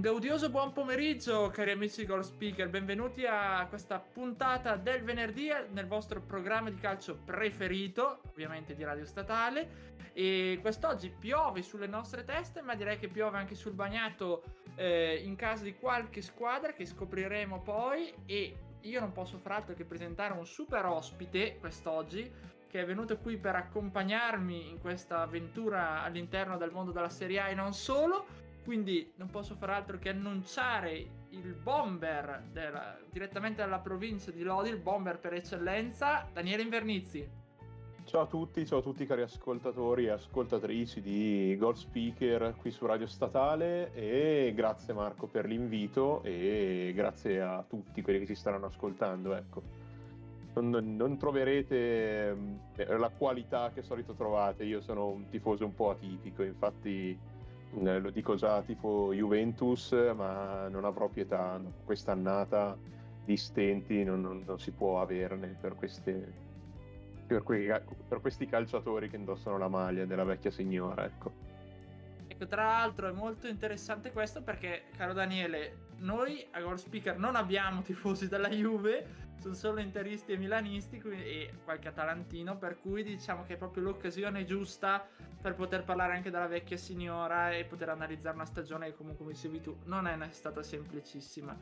Un gaudioso buon pomeriggio cari amici Goal Speaker, benvenuti a questa puntata del venerdì nel vostro programma di calcio preferito, ovviamente di Radio Statale. E quest'oggi piove sulle nostre teste, ma direi che piove anche sul bagnato eh, in caso di qualche squadra che scopriremo poi. E io non posso far altro che presentare un super ospite quest'oggi che è venuto qui per accompagnarmi in questa avventura all'interno del mondo della Serie A e non solo. Quindi non posso far altro che annunciare il bomber della, direttamente dalla provincia di Lodi, il bomber per eccellenza, Daniele Invernizzi. Ciao a tutti, ciao a tutti cari ascoltatori e ascoltatrici di Gold Speaker qui su Radio Statale e grazie Marco per l'invito e grazie a tutti quelli che ci staranno ascoltando. Ecco. Non, non troverete eh, la qualità che solito trovate, io sono un tifoso un po' atipico, infatti lo dico già tipo Juventus, ma non avrò pietà, quest'annata di stenti non, non, non si può averne per, queste, per, quei, per, questi calciatori che indossano la maglia della vecchia signora. Ecco. ecco, tra l'altro è molto interessante questo perché, caro Daniele, noi a Goal Speaker non abbiamo tifosi della Juve, sono solo interisti e milanisti e qualche atalantino, per cui diciamo che è proprio l'occasione giusta per poter parlare anche della vecchia signora e poter analizzare una stagione che comunque, come dicevi tu, non è stata semplicissima.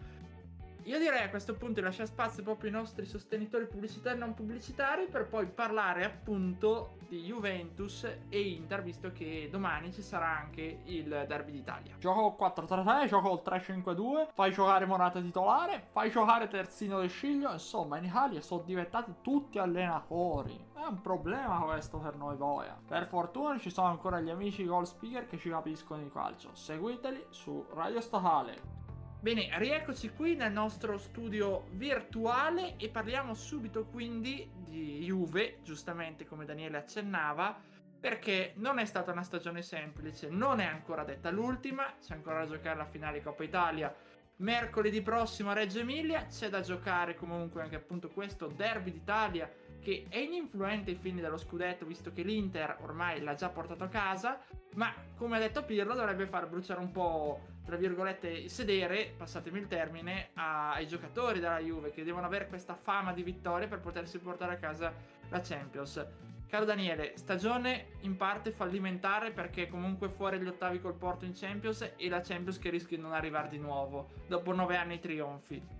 Io direi a questo punto di lasciare spazio proprio ai nostri sostenitori pubblicitari e non pubblicitari per poi parlare appunto di Juventus e Inter, visto che domani ci sarà anche il Derby d'Italia. Gioco 4-3-3, gioco il 3-5-2, fai giocare Morata titolare, fai giocare Terzino del Sciglio, insomma in Italia sono diventati tutti allenatori. È un problema questo per noi boia. Per fortuna ci sono ancora gli amici Goal Speaker che ci capiscono di calcio. Seguiteli su Radio Statale. Bene, rieccoci qui nel nostro studio virtuale e parliamo subito quindi di Juve, giustamente come Daniele accennava, perché non è stata una stagione semplice, non è ancora detta l'ultima, c'è ancora da giocare la finale Coppa Italia mercoledì prossimo a Reggio Emilia, c'è da giocare comunque anche appunto questo derby d'Italia che è ininfluente ai fini dello scudetto visto che l'Inter ormai l'ha già portato a casa, ma come ha detto Pirlo dovrebbe far bruciare un po', tra virgolette, il sedere, passatemi il termine, a, ai giocatori della Juve che devono avere questa fama di vittoria per potersi portare a casa la Champions. Caro Daniele, stagione in parte fallimentare perché comunque fuori gli ottavi col Porto in Champions e la Champions che rischia di non arrivare di nuovo dopo nove anni trionfi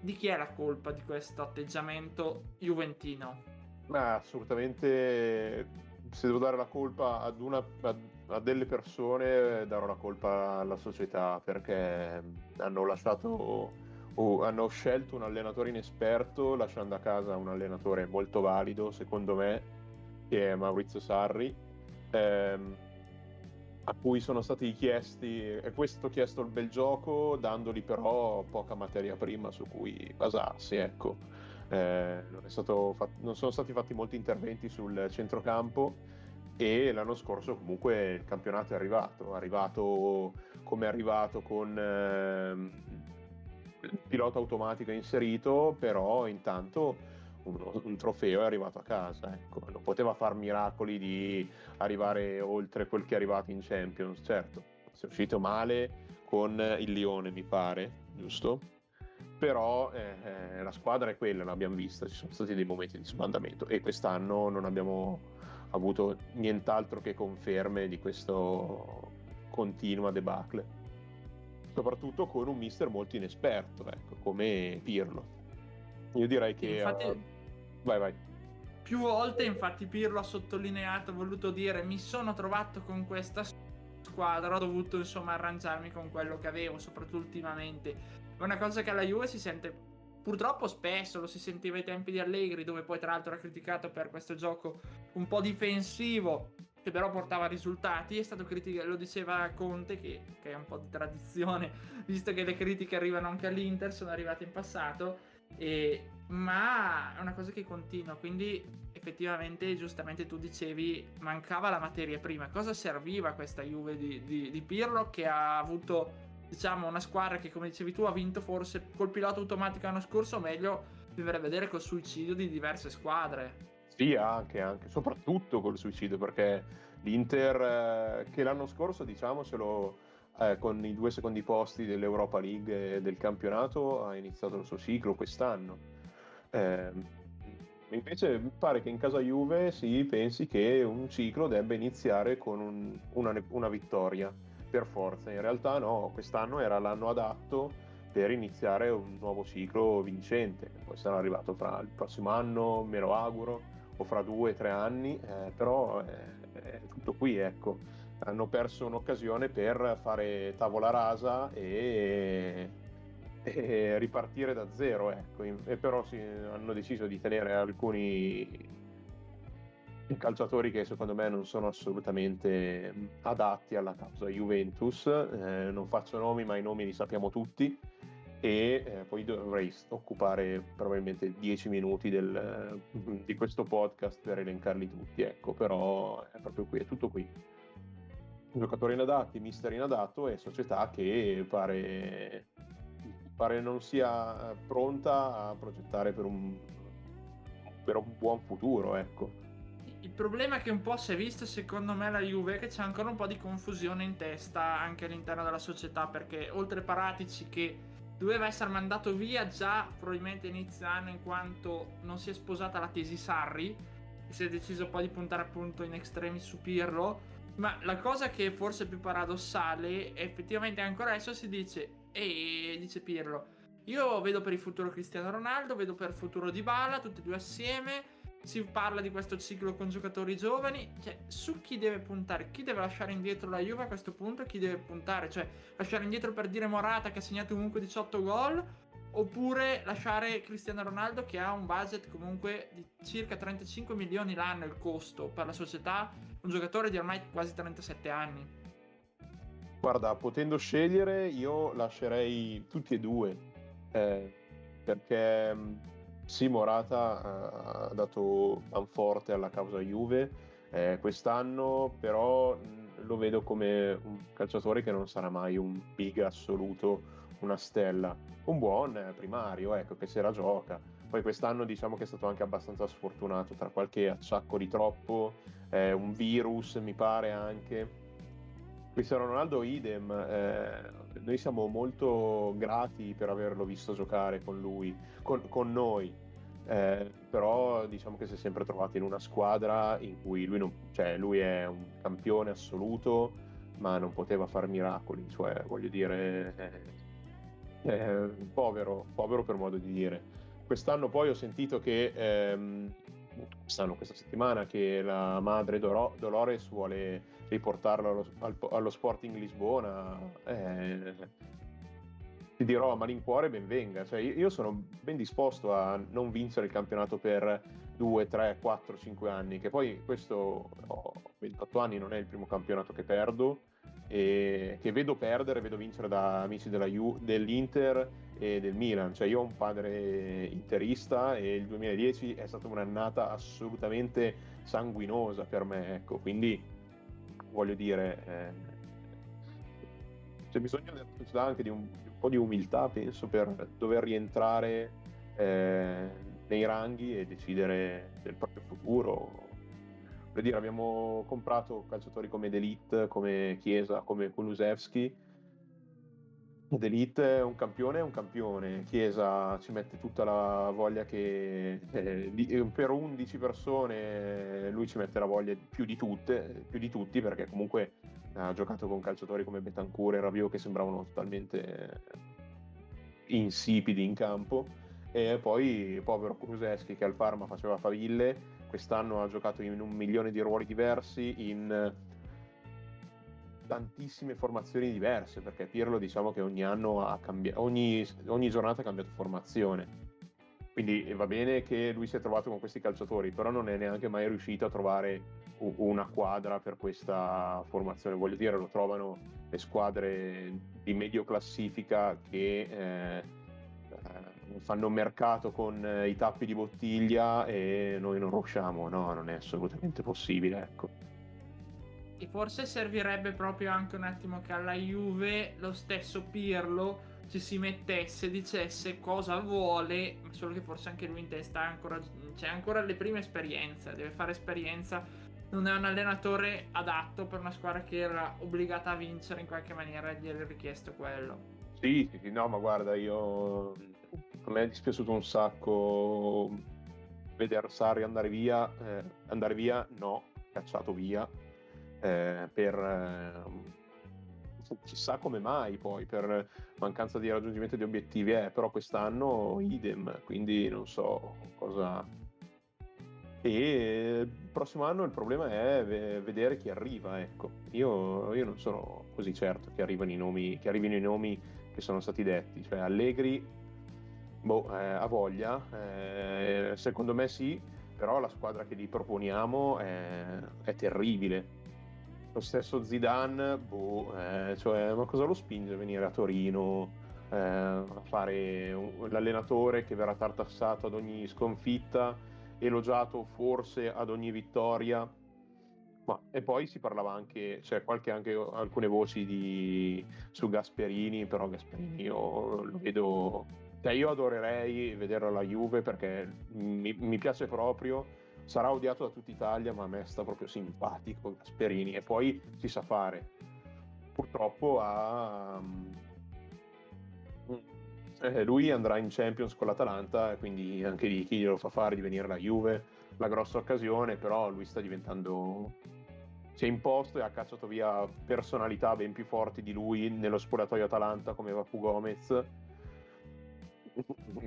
di chi è la colpa di questo atteggiamento juventino? Ma assolutamente se devo dare la colpa ad una, a, a, delle persone darò la colpa alla società perché hanno lasciato o hanno scelto un allenatore inesperto lasciando a casa un allenatore molto valido secondo me che è Maurizio Sarri ehm, a cui sono stati chiesti, e questo chiesto il bel gioco, dandogli però poca materia prima su cui basarsi, ecco. Eh, non, fatto, non, sono stati fatti molti interventi sul centrocampo e l'anno scorso comunque il campionato è arrivato, è arrivato come è arrivato con eh, il pilota automatico inserito, però intanto un, un, trofeo è arrivato a casa. Ecco. Non poteva far miracoli di arrivare oltre quel che è arrivato in Champions, certo. Si è uscito male con il Lione, mi pare, giusto? Però eh, eh, la squadra è quella, l'abbiamo vista, ci sono stati dei momenti di sbandamento e quest'anno non abbiamo avuto nient'altro che conferme di questo continua debacle. Soprattutto con un mister molto inesperto, ecco, come Pirlo. Io direi che... Infatti. Vai, vai. Più volte, infatti, Pirlo ha sottolineato, ha voluto dire mi sono trovato con questa squadra, ho dovuto insomma arrangiarmi con quello che avevo, soprattutto ultimamente. È una cosa che alla Juve si sente purtroppo spesso, lo si sentiva ai tempi di Allegri, dove poi tra l'altro era criticato per questo gioco un po' difensivo che però portava risultati, è stato criticato, lo diceva Conte che, che, è un po' di tradizione, visto che le critiche arrivano anche all'Inter, sono arrivate in passato, e, ma è una cosa che continua, quindi effettivamente giustamente tu dicevi mancava la materia prima, cosa serviva questa Juve di, di, di Pirlo che ha avuto diciamo una squadra che come dicevi tu ha vinto forse col pilota automatico l'anno scorso, o meglio bisogna vedere col suicidio di diverse squadre. Sì, anche, anche, soprattutto col suicidio, perché l'Inter eh, che l'anno scorso, diciamocelo, eh, con i due secondi posti dell'Europa League e del campionato ha iniziato il suo ciclo quest'anno. Eh, invece mi pare che in casa Juve si pensi che un ciclo debba iniziare con un, una, una vittoria per forza. In realtà no, quest'anno era l'anno adatto per iniziare un nuovo ciclo vincente. Poi sarà arrivato fra il prossimo anno, me lo auguro o fra due o tre anni, eh, però è, è, tutto qui, ecco. Hanno perso un'occasione per fare tavola rasa e, e ripartire da zero, ecco. E però si, hanno deciso di tenere alcuni calciatori che secondo me non sono assolutamente adatti alla causa Juventus. Eh, non faccio nomi, ma i nomi li sappiamo tutti e eh, poi dovrei occupare probabilmente 10 minuti del, di questo podcast per elencarli tutti, ecco, però è proprio qui, è tutto qui. Giocatori inadatti, mister inadatto e società che pare, pare non sia pronta a progettare per un, per un buon futuro, ecco. Il problema è che un po' si è visto secondo me la Juve che c'è ancora un po' di confusione in testa anche all'interno della società perché oltre Paratici che doveva essere mandato via già probabilmente inizio anno in quanto non si è sposata la tesi Sarri e si è deciso poi di puntare appunto in extremis su Pirlo ma la cosa che forse è più paradossale è effettivamente ancora adesso si dice e dice Pirlo io vedo per il futuro Cristiano Ronaldo vedo per il futuro di Bala tutti e due assieme. Si parla di questo ciclo con giocatori giovani, cioè su chi deve puntare, chi deve lasciare indietro la Juve a questo punto, chi deve puntare, cioè lasciare indietro per dire Morata che ha segnato comunque 18 gol oppure lasciare Cristiano Ronaldo che ha un budget comunque di circa 35 milioni l'anno il costo per la società, un giocatore di ormai quasi 37 anni. Guarda, potendo scegliere io lascerei tutti e due eh, perché sì, Morata eh, ha dato manforte alla causa Juve eh, quest'anno, però lo vedo come un calciatore che non sarà mai un big assoluto, una stella. Un buon primario, ecco, che se la gioca. Poi quest'anno diciamo che è stato anche abbastanza sfortunato tra qualche acciacco di troppo, eh, un virus mi pare anche. Cristiano Ronaldo idem, eh, noi siamo molto grati per averlo visto giocare con lui, con, con noi, eh, però diciamo che si è sempre trovato in una squadra in cui lui, non, cioè, lui è un campione assoluto, ma non poteva fare miracoli, cioè voglio dire, eh, eh, povero, povero per modo di dire. Quest'anno poi ho sentito che, ehm, quest'anno, questa settimana, che la madre Dolores vuole riportarlo allo, al, allo Sporting Lisbona. Eh, ti dirò a malincuore ben venga. Cioè, io sono ben disposto a non vincere il campionato per 2, 3, 4, 5 anni, che poi questo ho 28 anni, non è il primo campionato che perdo e che vedo perdere, vedo vincere da amici Ju, dell'Inter e del Milan. Cioè, io ho un padre interista e il 2010 è stata un'annata assolutamente sanguinosa per me, ecco, quindi voglio dire, eh, c'è bisogno anche di un, di un, po' di umiltà, penso, per dover rientrare eh, nei ranghi e decidere del proprio futuro. Per dire, abbiamo comprato calciatori come Delit, come Chiesa, come Kulusevski D'Elite è un campione, è un campione. Chiesa ci mette tutta la voglia che eh, eh, per 11 persone lui ci mette la voglia più di tutte, più di tutti, perché comunque ha giocato con calciatori come Betancourt e Rabiot che sembravano totalmente insipidi in campo. E poi povero Kruseschi che al Parma faceva faville, quest'anno ha giocato in un milione di ruoli diversi, in tantissime formazioni diverse, perché Pirlo diciamo che ogni anno ha cambiato, ogni, ogni giornata ha cambiato formazione. Quindi va bene che lui si è trovato con questi calciatori, però non è neanche mai riuscito a trovare una quadra per questa formazione. Voglio dire, lo trovano le squadre di medio classifica che eh, fanno mercato con eh, i tappi di bottiglia e noi non riusciamo. No, non è assolutamente possibile. Ecco. E forse servirebbe proprio anche un attimo che alla Juve lo stesso Pirlo ci si mettesse, dicesse cosa vuole, ma solo che forse anche lui in testa ancora, c'è ancora le prime esperienze, deve fare esperienza, non è un allenatore adatto per una squadra che era obbligata a vincere in qualche maniera gli è richiesto quello. Sì, sì, no, ma guarda, io a me è dispiaciuto un sacco vedere Sarri andare via, eh, andare via, no, cacciato via, eh, per eh, chissà come mai poi, per mancanza di raggiungimento di obiettivi, eh, però quest'anno idem, quindi non so cosa... E il prossimo anno il problema è vedere chi arriva, ecco. Io, io non sono così certo che, arrivino i nomi, che arrivino i nomi che sono stati detti, cioè Allegri, boh, eh, ha voglia, eh, secondo me sì, però la squadra che gli proponiamo è, è terribile lo stesso Zidane, boh, eh, cioè, ma cosa lo spinge a venire a Torino eh, a fare un, l'allenatore che verrà tartassato ad ogni sconfitta, elogiato forse ad ogni vittoria? Ma, e poi si parlava anche, qualche, anche alcune voci di, su Gasperini, però Gasperini io lo vedo, cioè io adorerei vederlo alla Juve perché mi, mi piace proprio sarà odiato da tutta Italia, ma a me sta proprio simpatico Gasperini e poi si sa fare. Purtroppo ha... Mm, eh, lui andrà in Champions con l'Atalanta, quindi anche lì chi glielo fa fare di venire alla Juve, la grossa occasione, però lui sta diventando... si è imposto e ha cacciato via personalità ben più forti di lui nello spogliatoio Atalanta come Vapu Gomez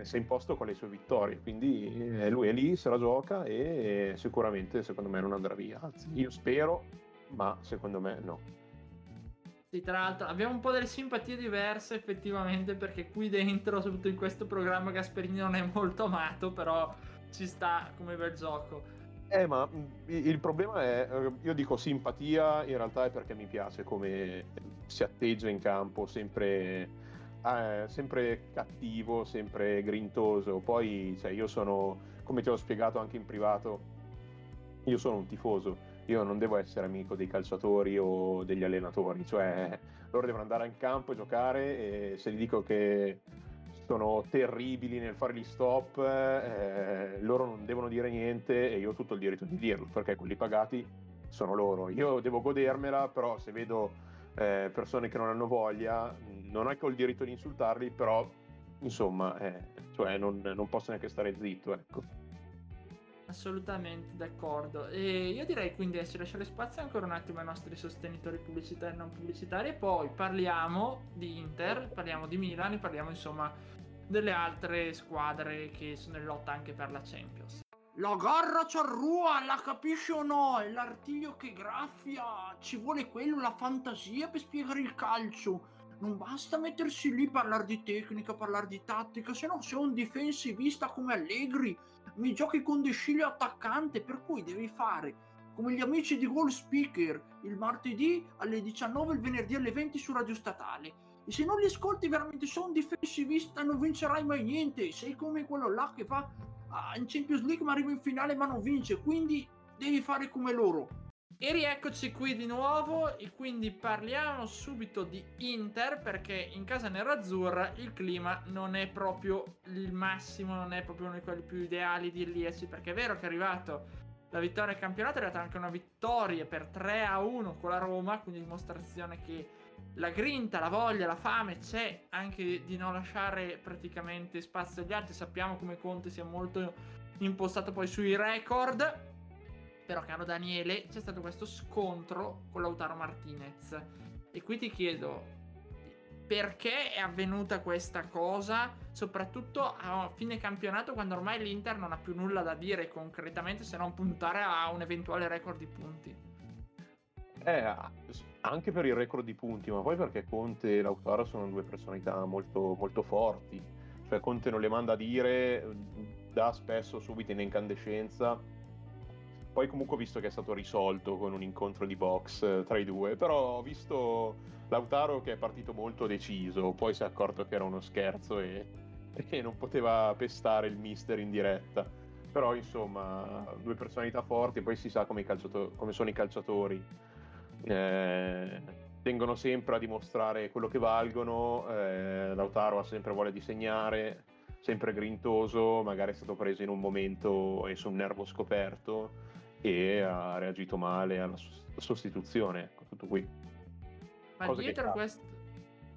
si è imposto con le sue vittorie, quindi eh, lui è lì, se la gioca e sicuramente secondo me non andrà via, anzi io spero, ma secondo me no. Sì, tra l'altro abbiamo un po' delle simpatie diverse effettivamente perché qui dentro, soprattutto in questo programma, Gasperini non è molto amato, però ci sta come bel gioco. Eh, ma mm, il problema è, eh, io dico simpatia, in realtà è perché mi piace come si atteggia in campo, sempre eh, sempre cattivo, sempre grintoso. Poi cioè, io sono, come ti ho spiegato anche in privato, io sono un tifoso. Io non devo essere amico dei calciatori o degli allenatori, cioè loro devono andare in campo e giocare e se gli dico che sono terribili nel fare gli stop, eh, loro non devono dire niente e io ho tutto il diritto di dirlo, perché quelli pagati sono loro. Io devo godermela, però se vedo eh, persone che non hanno voglia, non ho il diritto di insultarli, però insomma, eh, cioè non, non, posso neanche stare zitto, ecco. Assolutamente d'accordo. E io direi quindi adesso lasciare spazio ancora un attimo ai nostri sostenitori pubblicitari e non pubblicitari e poi parliamo di Inter, parliamo di Milan e parliamo insomma delle altre squadre che sono in lotta anche per la Champions. La garra c'arrua, la capisci o no? È l'artiglio che graffia. Ci vuole quello, la fantasia per spiegare il calcio. Non basta mettersi lì, parlare di tecnica, parlare di tattica, se no sei un difensivista come Allegri. Mi giochi con Desciglio attaccante, per cui devi fare come gli amici di Goal Speaker il martedì alle 19 il venerdì alle 20 su Radio Statale. E se non li ascolti veramente sei un difensivista non vincerai mai niente. Sei come quello là che fa in Champions League ma arriva in finale ma non vince, quindi devi fare come loro. E rieccoci qui di nuovo e quindi parliamo subito di Inter perché in casa nerazzurra il clima non è proprio il massimo, non è proprio uno di quelli più ideali di Lieci perché è vero che è arrivato la vittoria al campionato, è arrivata anche una vittoria per 3 a 1 con la Roma, quindi dimostrazione che la grinta, la voglia, la fame c'è anche di non lasciare praticamente spazio agli altri. Sappiamo come Conte sia molto impostato poi sui record. Però, caro Daniele, c'è stato questo scontro con Lautaro Martinez. E qui ti chiedo perché è avvenuta questa cosa, soprattutto a fine campionato, quando ormai l'Inter non ha più nulla da dire concretamente se non puntare a un eventuale record di punti. Eh, anche per il record di punti, ma poi perché Conte e Lautaro sono due personalità molto, molto forti. Cioè Conte non le manda a dire, dà spesso subito in incandescenza poi comunque ho visto che è stato risolto con un incontro di box eh, tra i due, però ho visto Lautaro che è partito molto deciso, poi si è accorto che era uno scherzo e, e non poteva pestare il mister in diretta. Però insomma, due personalità forti, poi si sa come, come sono i calciatori. Eh, tengono sempre a dimostrare quello che valgono, eh, Lautaro ha sempre voglia di segnare, sempre grintoso, magari è stato preso in un momento e su un nervo scoperto e ha reagito male alla sostituzione, ecco, tutto qui. Ma cosa dietro questo...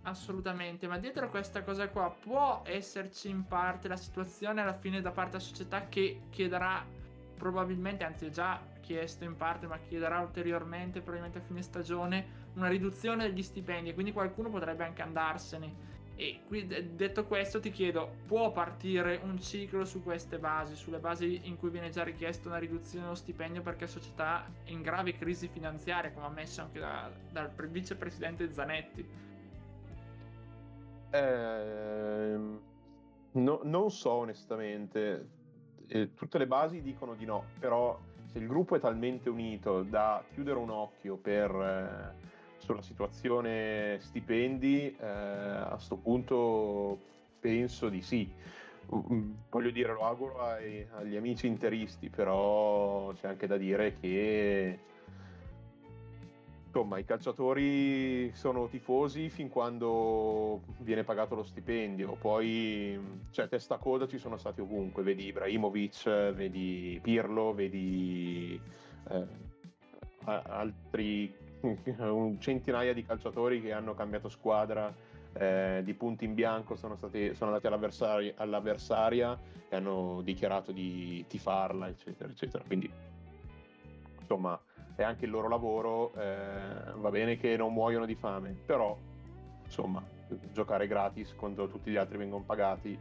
Assolutamente, ma dietro questa cosa qua può esserci in parte la situazione alla fine da parte della società che chiederà probabilmente, anzi è già chiesto in parte, ma chiederà ulteriormente probabilmente a fine stagione una riduzione degli stipendi, quindi qualcuno potrebbe anche andarsene. E qui detto questo ti chiedo, può partire un ciclo su queste basi, sulle basi in cui viene già richiesta una riduzione dello stipendio perché la società è in grave crisi finanziaria, come ammesso anche da, dal vicepresidente Zanetti? Eh, no, non so onestamente, tutte le basi dicono di no, però se il gruppo è talmente unito da chiudere un occhio per... Eh, sulla situazione stipendi, eh, a questo punto penso di sì. Mm, voglio dire, lo auguro ai, agli amici interisti, però c'è anche da dire che insomma, i calciatori sono tifosi fin quando viene pagato lo stipendio, poi cioè, testa coda ci sono stati ovunque, vedi Ibrahimovic, vedi Pirlo, vedi eh, altri centinaia di calciatori che hanno cambiato squadra eh, di punti in bianco sono, stati, sono andati all'avversaria, all'avversaria, e hanno dichiarato di tifarla, eccetera, eccetera. Quindi, insomma, è anche il loro lavoro. Eh, va bene che non muoiono di fame, però, insomma, giocare gratis quando tutti gli altri vengono pagati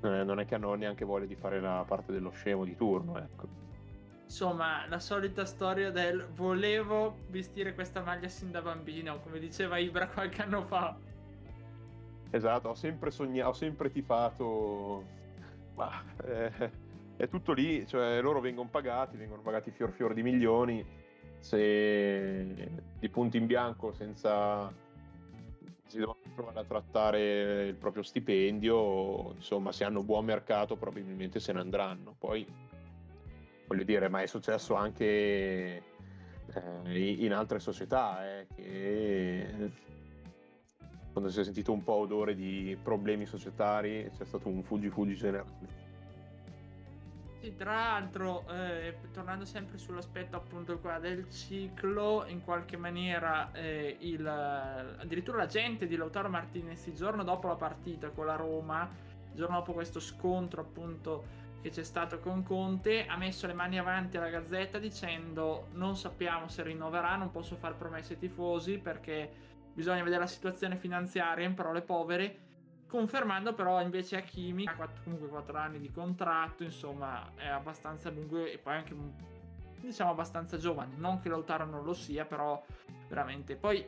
non è che hanno neanche voglia di fare la parte dello scemo di turno, ecco insomma, la solita storia del volevo vestire questa maglia sin da bambino, come diceva Ibra qualche anno fa. Esatto, ho sempre sognato, ho sempre tifato, ma eh, è tutto lì, cioè loro vengono pagati, vengono pagati fior fior di milioni, se di punti in bianco senza si devono provare a trattare il proprio stipendio, insomma, se hanno buon mercato probabilmente se ne andranno. Poi voglio dire, ma è successo anche eh, in altre società, eh, che quando si è sentito un po' odore di problemi societari c'è stato un fuggi-fuggi generale. Sì, tra l'altro, eh, tornando sempre sull'aspetto appunto qua del ciclo, in qualche maniera eh, il, addirittura la gente di Lautaro Martinez il giorno dopo la partita con la Roma, il giorno dopo questo scontro appunto che c'è stato con Conte ha messo le mani avanti alla Gazzetta dicendo non sappiamo se rinnoverà, non posso fare promesse ai tifosi perché bisogna vedere la situazione finanziaria, in parole povere, confermando però invece Hakimi ha comunque 4 anni di contratto, insomma è abbastanza lungo e poi anche diciamo abbastanza giovane, non che Lautaro non lo sia, però veramente. Poi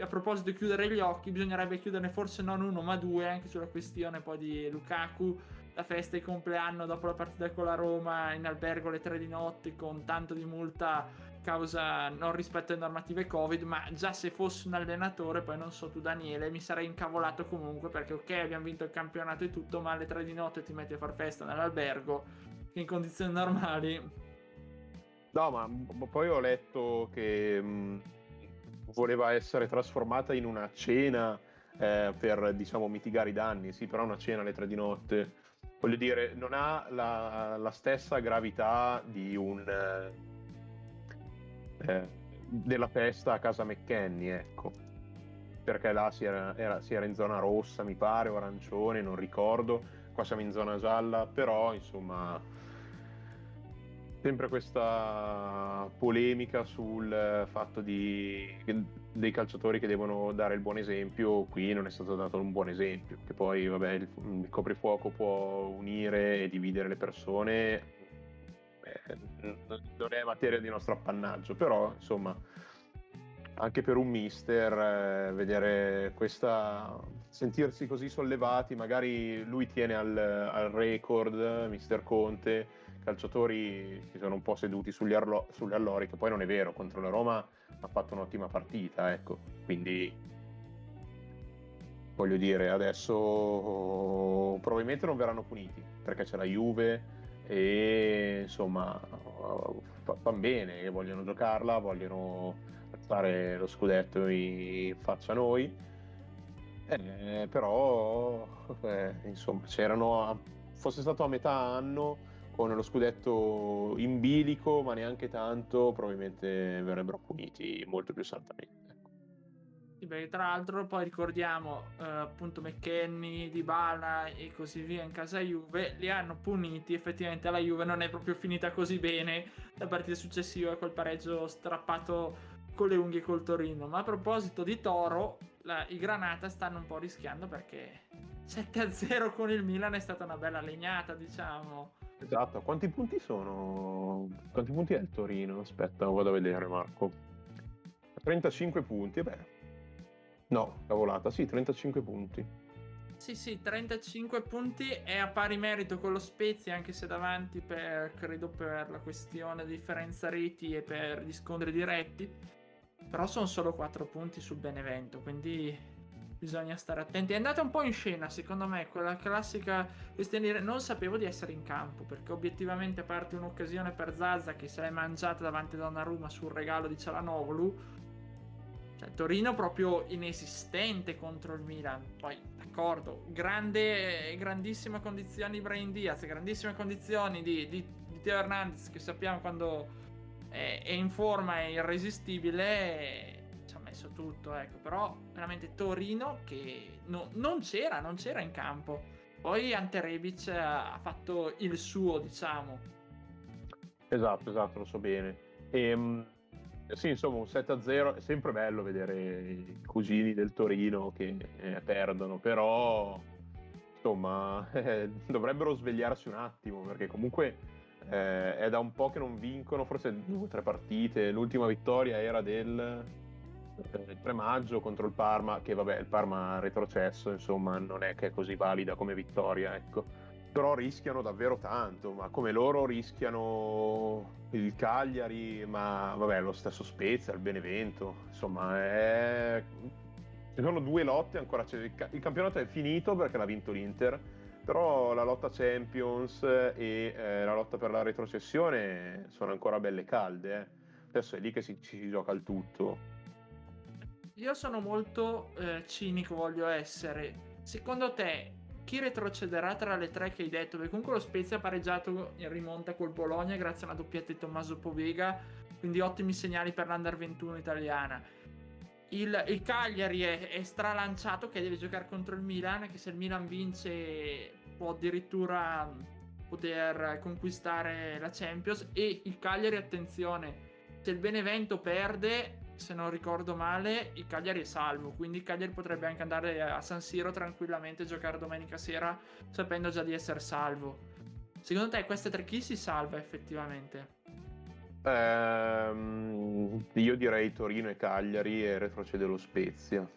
a proposito di chiudere gli occhi, bisognerebbe chiuderne forse non uno ma due anche sulla questione poi di Lukaku la festa di compleanno dopo la partita con la Roma in albergo alle 3 di notte con tanto di multa causa non rispetto alle normative Covid, ma già se fossi un allenatore, poi non so tu Daniele, mi sarei incavolato comunque perché ok abbiamo vinto il campionato e tutto, ma alle 3 di notte ti metti a far festa nell'albergo in condizioni normali... No, ma poi ho letto che mh, voleva essere trasformata in una cena eh, per diciamo mitigare i danni, sì, però una cena alle 3 di notte voglio dire, non ha la, la stessa gravità di un eh, della festa a casa McKenny, ecco. Perché là si era, era, si era, in zona rossa, mi pare, o arancione, non ricordo. Qua siamo in zona gialla, però insomma sempre questa polemica sul fatto di, dei calciatori che devono dare il buon esempio, qui non è stato dato un buon esempio, che poi vabbè, il, il coprifuoco può unire e dividere le persone, eh, non è materia di nostro appannaggio, però insomma anche per un mister eh, vedere questa sentirsi così sollevati magari lui tiene al, al record mister Conte calciatori si sono un po' seduti sugli, arlo- sugli allori, che poi non è vero, contro la Roma ha fatto un'ottima partita, ecco, quindi voglio dire, adesso probabilmente non verranno puniti, perché c'è la Juve e insomma vanno bene, vogliono giocarla, vogliono fare lo scudetto in faccia a noi, eh, però eh, insomma c'erano, fosse stato a metà anno con lo scudetto in bilico, ma neanche tanto, probabilmente verrebbero puniti molto più santamente. Sì, perché tra l'altro poi ricordiamo eh, appunto McKenny, Dybala e così via in casa Juve, li hanno puniti, effettivamente la Juve non è proprio finita così bene la partita successiva col pareggio strappato con le unghie col Torino. Ma a proposito di Toro, la, i Granata stanno un po' rischiando perché 7-0 con il Milan è stata una bella legnata, diciamo. Esatto, quanti punti sono? Quanti punti è il Torino? Aspetta, vado a vedere Marco. 35 punti, beh. No, cavolata, sì, 35 punti. Sì, sì, 35 punti è a pari merito con lo Spezia, anche se davanti per, credo per la questione di differenza reti e per gli scontri diretti. Però sono solo 4 punti sul Benevento, quindi bisogna stare attenti. È andata un po' in scena, secondo me, quella classica questione di... Non sapevo di essere in campo, perché obiettivamente parte un'occasione per Zazza che se l'è mangiata davanti a Donnarumma sul regalo di Cialanoglu, cioè Torino proprio inesistente contro il Milan. Poi, d'accordo, grande, grandissime condizioni Brain Diaz, grandissime condizioni di, di, di Teo Hernandez, che sappiamo quando è, è in forma, è irresistibile. Ha messo tutto, ecco. Però veramente Torino che no, non c'era, non c'era in campo. Poi Ante Rebic ha fatto il suo, diciamo. Esatto, esatto, lo so bene. Ehm sì, insomma, un 7-0 è sempre bello vedere i cugini del Torino che eh, perdono, però insomma eh, dovrebbero svegliarsi un attimo perché comunque eh, è da un po' che non vincono, forse due o tre partite. L'ultima vittoria era del 3 eh, maggio contro il Parma, che vabbè, il Parma ha retrocesso, insomma, non è che è così valida come vittoria, ecco però rischiano davvero tanto, ma come loro rischiano il Cagliari, ma vabbè, lo stesso Spezia, il Benevento, insomma, è... ci sono due lotte ancora, cioè, il campionato è finito perché l'ha vinto l'Inter, però la lotta Champions e eh, la lotta per la retrocessione sono ancora belle calde, eh. adesso è lì che si, si gioca il tutto. Io sono molto eh, cinico, voglio essere. Secondo te chi retrocederà tra le tre che hai detto? Perché comunque lo Spezia ha pareggiato in rimonta col Bologna grazie a una doppietta di Tommaso Povega, quindi ottimi segnali per l'Under 21 italiana. Il, il Cagliari è, è, stralanciato che deve giocare contro il Milan, che se il Milan vince può addirittura poter conquistare la Champions e il Cagliari, attenzione, se il Benevento perde se non ricordo male, il Cagliari è salvo, quindi il Cagliari potrebbe anche andare a San Siro tranquillamente e giocare domenica sera sapendo già di essere salvo. Secondo te queste tre chi si salva effettivamente? Ehm, io direi Torino e Cagliari e retrocede lo Spezia.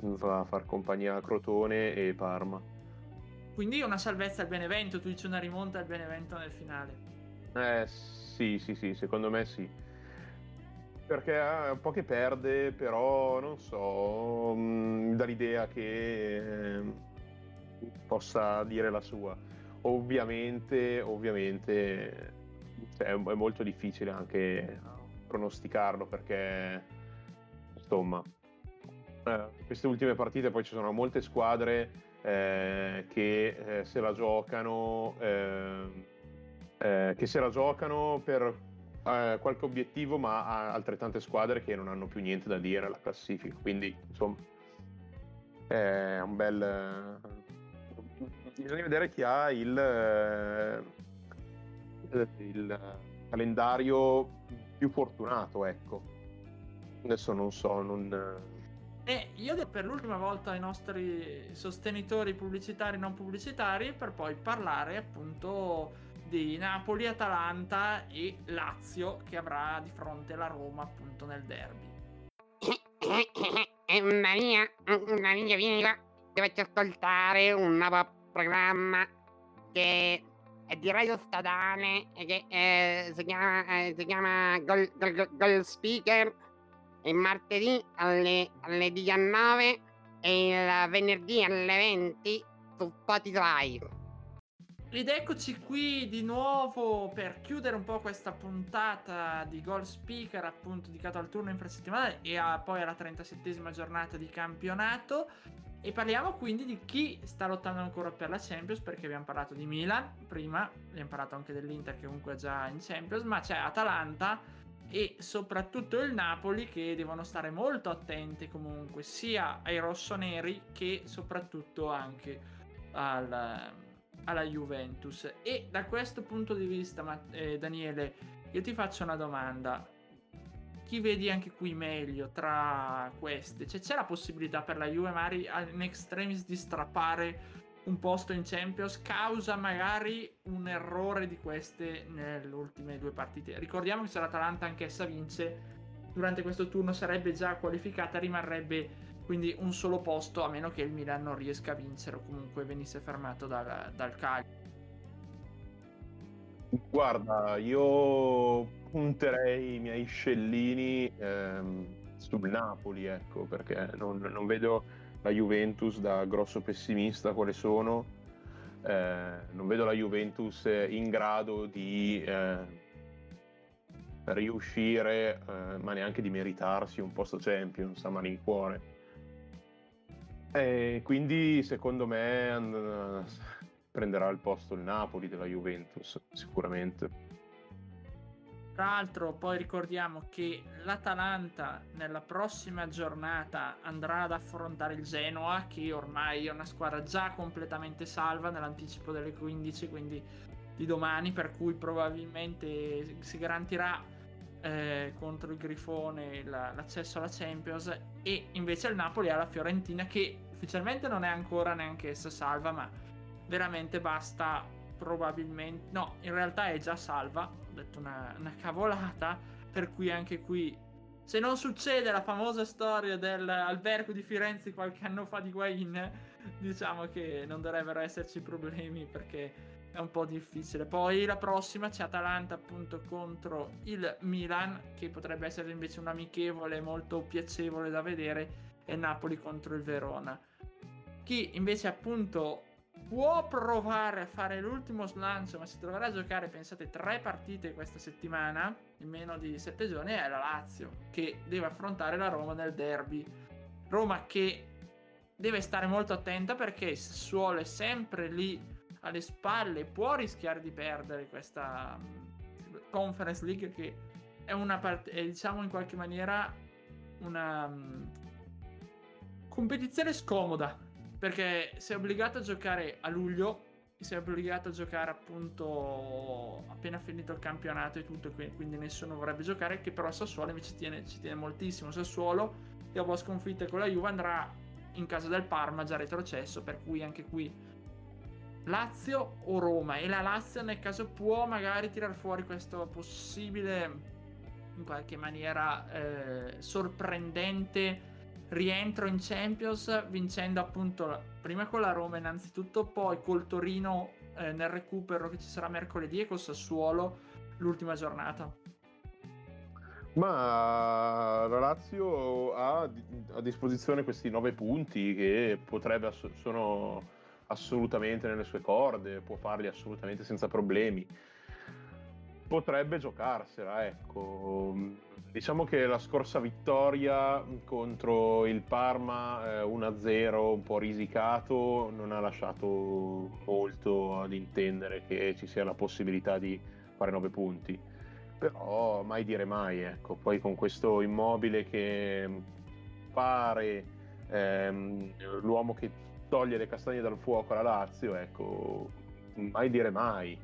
Va a far compagnia a Crotone e Parma. Quindi una salvezza al Benevento, tu dici una rimonta al Benevento nel finale. Eh sì, sì, sì, secondo me sì perché è un po' che perde, però non so, mi mm, dà l'idea che eh, possa dire la sua. Ovviamente, ovviamente cioè, è molto difficile anche pronosticarlo perché insomma eh, queste ultime partite poi ci sono molte squadre eh, che eh, se la giocano eh, eh, che se la giocano per eh, qualche obiettivo, ma ha altrettante squadre che non hanno più niente da dire alla classifica. Quindi, insomma, è un bel. Bisogna vedere chi ha il, eh, il calendario più fortunato, ecco. Adesso non so, non. E io per l'ultima volta ai nostri sostenitori pubblicitari e non pubblicitari per poi parlare appunto di Napoli, Atalanta e Lazio che avrà di fronte la Roma appunto nel derby. Maria, Maria, vieni qua, dovete ascoltare un nuovo programma che è di radio statale che eh, si chiama, eh, si chiama Gold, Gold, Gold Speaker il martedì alle, alle 19 e il venerdì alle 20 su Spotify. Ed eccoci qui di nuovo per chiudere un po' questa puntata di Goal Speaker appunto dedicato al turno infrasettimanale e a, poi alla 37esima giornata di campionato. E parliamo quindi di chi sta lottando ancora per la Champions perché abbiamo parlato di Milan prima, abbiamo parlato anche dell'Inter che comunque è già in Champions ma c'è Atalanta e soprattutto il Napoli che devono stare molto attenti comunque sia ai rossoneri che soprattutto anche al, alla Juventus. E da questo punto di vista eh, Daniele io ti faccio una domanda. Chi vedi anche qui meglio tra queste? Cioè c'è la possibilità per la Juve magari in extremis di strappare un posto in Champions causa magari un errore di queste nelle ultime due partite. Ricordiamo che se l'Atalanta anch'essa vince, durante questo turno sarebbe già qualificata, rimarrebbe quindi un solo posto a meno che il Milan non riesca a vincere o comunque venisse fermato dal, dal Cagliari. Guarda, io punterei i miei scellini ehm, sul Napoli, ecco, perché non, non vedo la Juventus da grosso pessimista quale sono, eh, non vedo la Juventus in grado di eh, riuscire, eh, ma neanche di meritarsi un posto Champions a malincuore. E quindi secondo me and- prenderà il posto il Napoli della Juventus, sicuramente. Tra l'altro, poi ricordiamo che l'Atalanta nella prossima giornata andrà ad affrontare il Genoa, che ormai è una squadra già completamente salva nell'anticipo delle 15, quindi di domani, per cui probabilmente si garantirà eh, contro il Grifone la, l'accesso alla Champions. E invece il Napoli ha la Fiorentina, che ufficialmente non è ancora neanche essa salva, ma veramente basta probabilmente... No, in realtà è già salva detto una, una cavolata, per cui anche qui se non succede la famosa storia dell'albergo di Firenze qualche anno fa di Guain, diciamo che non dovrebbero esserci problemi perché è un po' difficile. Poi la prossima c'è Atalanta appunto contro il Milan, che potrebbe essere invece un amichevole molto piacevole da vedere, e Napoli contro il Verona. Chi invece appunto può provare a fare l'ultimo slancio, ma si troverà a giocare, pensate, tre partite questa settimana, in meno di sette giorni, è la Lazio, che deve affrontare la Roma nel derby. Roma che deve stare molto attenta perché Sassuolo è sempre lì alle spalle, può rischiare di perdere questa mm, Conference League che è una part- è, diciamo in qualche maniera una um, competizione scomoda perché sei obbligato a giocare a luglio, sei obbligato a giocare appunto appena finito il campionato e tutto, quindi nessuno vorrebbe giocare, che però Sassuolo invece tiene, ci tiene moltissimo. Sassuolo, dopo sconfitte con la Juve, andrà in casa del Parma già retrocesso, per cui anche qui Lazio o Roma. E la Lazio nel caso può magari tirar fuori questo possibile, in qualche maniera, eh, sorprendente rientro in Champions vincendo appunto prima con la Roma innanzitutto, poi col Torino eh, nel recupero che ci sarà mercoledì e col Sassuolo l'ultima giornata. Ma la Lazio ha a disposizione questi nove punti che potrebbe ass- sono assolutamente nelle sue corde, può farli assolutamente senza problemi. Potrebbe giocarsela, ecco Diciamo che la scorsa vittoria contro il Parma, eh, 1-0, un po' risicato, non ha lasciato molto ad intendere che ci sia la possibilità di fare 9 punti. Però mai dire mai, ecco. Poi con questo immobile che pare ehm, l'uomo che toglie le castagne dal fuoco alla Lazio, ecco, mai dire mai.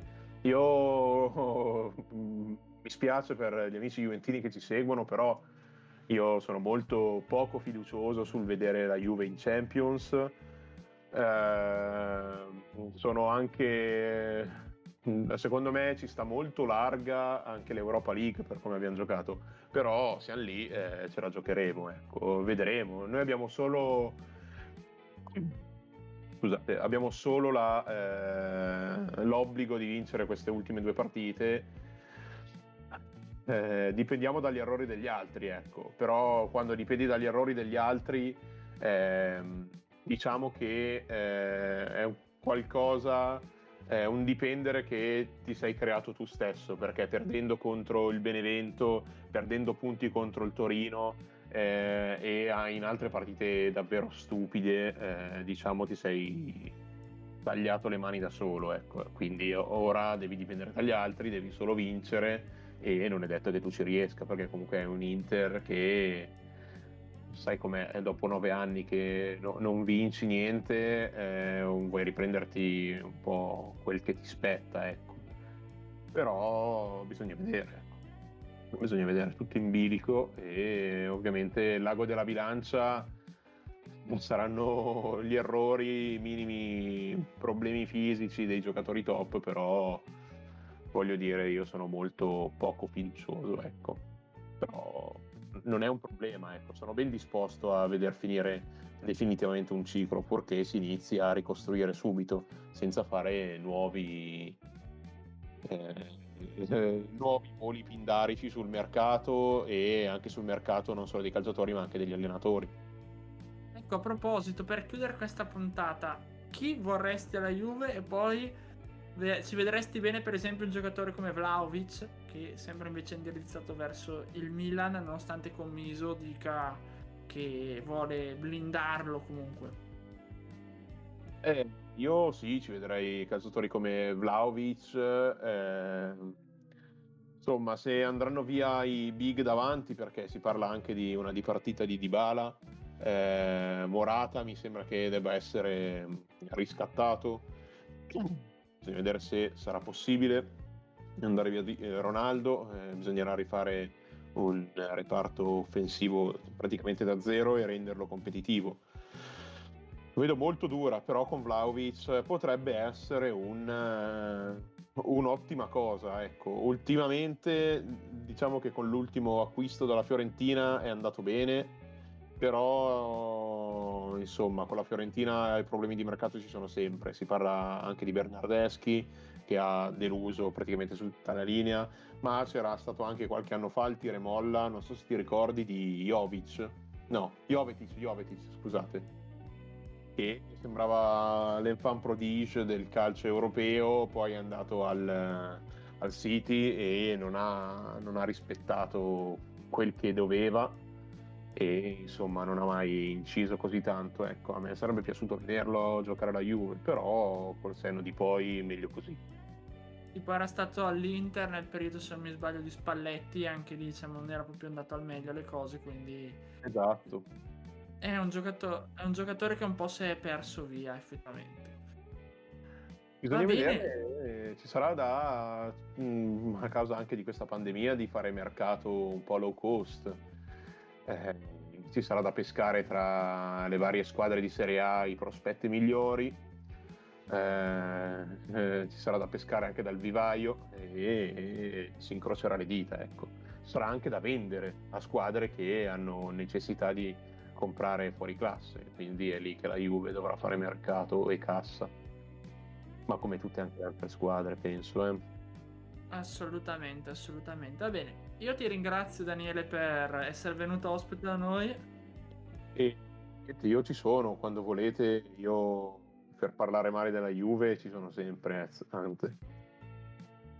Io mi spiace per gli amici juventini che ci seguono, però io sono molto poco fiducioso sul vedere la Juve in Champions. Eh, sono anche secondo me ci sta molto larga anche l'Europa League per come abbiamo giocato però siamo lì eh, ce la giocheremo ecco vedremo noi abbiamo solo scusate, abbiamo solo la, eh, l'obbligo di vincere queste ultime due partite. Eh, dipendiamo dagli errori degli altri, ecco. Però quando dipendi dagli errori degli altri, ehm, diciamo che eh, è qualcosa, è un dipendere che ti sei creato tu stesso, perché perdendo contro il Benevento, perdendo punti contro il Torino, eh, e in altre partite davvero stupide, eh, diciamo, ti sei tagliato le mani da solo. Ecco. Quindi ora devi dipendere dagli altri, devi solo vincere e non è detto che tu ci riesca, perché comunque è un Inter che sai com'è, dopo nove anni che no, non vinci niente, eh, vuoi riprenderti un po' quel che ti spetta, ecco. Però bisogna vedere bisogna vedere tutto in bilico e ovviamente l'ago della bilancia saranno gli errori, i minimi problemi fisici dei giocatori top, però voglio dire io sono molto poco fiducioso, ecco. Però non è un problema, ecco. sono ben disposto a veder finire definitivamente un ciclo, purché si inizi a ricostruire subito, senza fare nuovi... Eh, eh, nuovi voli pindarici sul mercato e anche sul mercato non solo dei calciatori ma anche degli allenatori. Ecco, a proposito, per chiudere questa puntata, chi vorresti alla Juve e poi ci vedresti bene per esempio un giocatore come Vlaovic che sembra invece indirizzato verso il Milan nonostante Commiso dica che vuole blindarlo comunque. Eh, io sì, ci vedrei calciatori come Vlaovic. Eh, insomma, se andranno via i big davanti, perché si parla anche di una dipartita di Dybala, eh, Morata mi sembra che debba essere riscattato. Bisogna vedere se sarà possibile andare via di eh, Ronaldo. Eh, bisognerà rifare un reparto offensivo praticamente da zero e renderlo competitivo lo vedo molto dura, però con Vlaovic potrebbe essere un, uh, un'ottima cosa. Ecco. Ultimamente diciamo che con l'ultimo acquisto dalla Fiorentina è andato bene, però insomma con la Fiorentina i problemi di mercato ci sono sempre. Si parla anche di Bernardeschi che ha deluso praticamente su tutta la linea, ma c'era stato anche qualche anno fa il tire molla, non so se ti ricordi, di Jovic. No, Jovetic, Jovetic, scusate che sembrava l'enfant prodige del calcio europeo, poi è andato al, al City e non ha, non ha rispettato quel che doveva e insomma non ha mai inciso così tanto. Ecco, a me sarebbe piaciuto vederlo giocare alla Juve, però col senno di poi meglio così. Tipo era stato all'Inter nel periodo, se non mi sbaglio, di Spalletti, anche lì diciamo, non era proprio andato al meglio le cose, quindi... Esatto. È un, giocatore, è un giocatore che un po' si è perso via, effettivamente. Bisogna vedere, eh, ci sarà da, mh, mm, a causa anche di questa pandemia, di fare mercato un po' low cost. Eh, ci sarà da pescare tra le varie squadre di Serie A i prospetti migliori. Eh, eh, ci sarà da pescare anche dal vivaio e, e si incrocerà le dita. Ecco. Sarà anche da vendere a squadre che hanno necessità di comprare fuori classe, quindi è lì che la Juve dovrà fare mercato e cassa. Ma come tutte anche le altre squadre, penso. Eh. Assolutamente, assolutamente. Va bene, io ti ringrazio Daniele per essere venuto ospite da noi. E io ci sono, quando volete, io per parlare male della Juve ci sono sempre, anzi.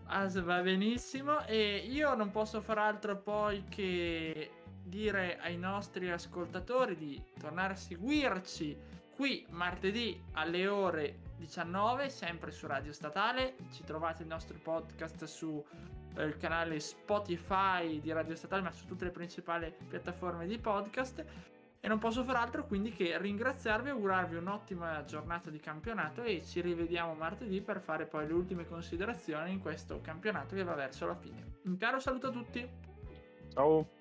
Ah, va benissimo e io non posso far altro poi che dire ai nostri ascoltatori di tornare a seguirci qui martedì alle ore 19, sempre su Radio Statale. Ci trovate il nostro podcast sul eh, canale Spotify di Radio Statale, ma su tutte le principali piattaforme di podcast. E non posso far altro quindi che ringraziarvi e augurarvi un'ottima giornata di campionato e ci rivediamo martedì per fare poi le ultime considerazioni in questo campionato che va verso la fine. Un caro saluto a tutti. Ciao.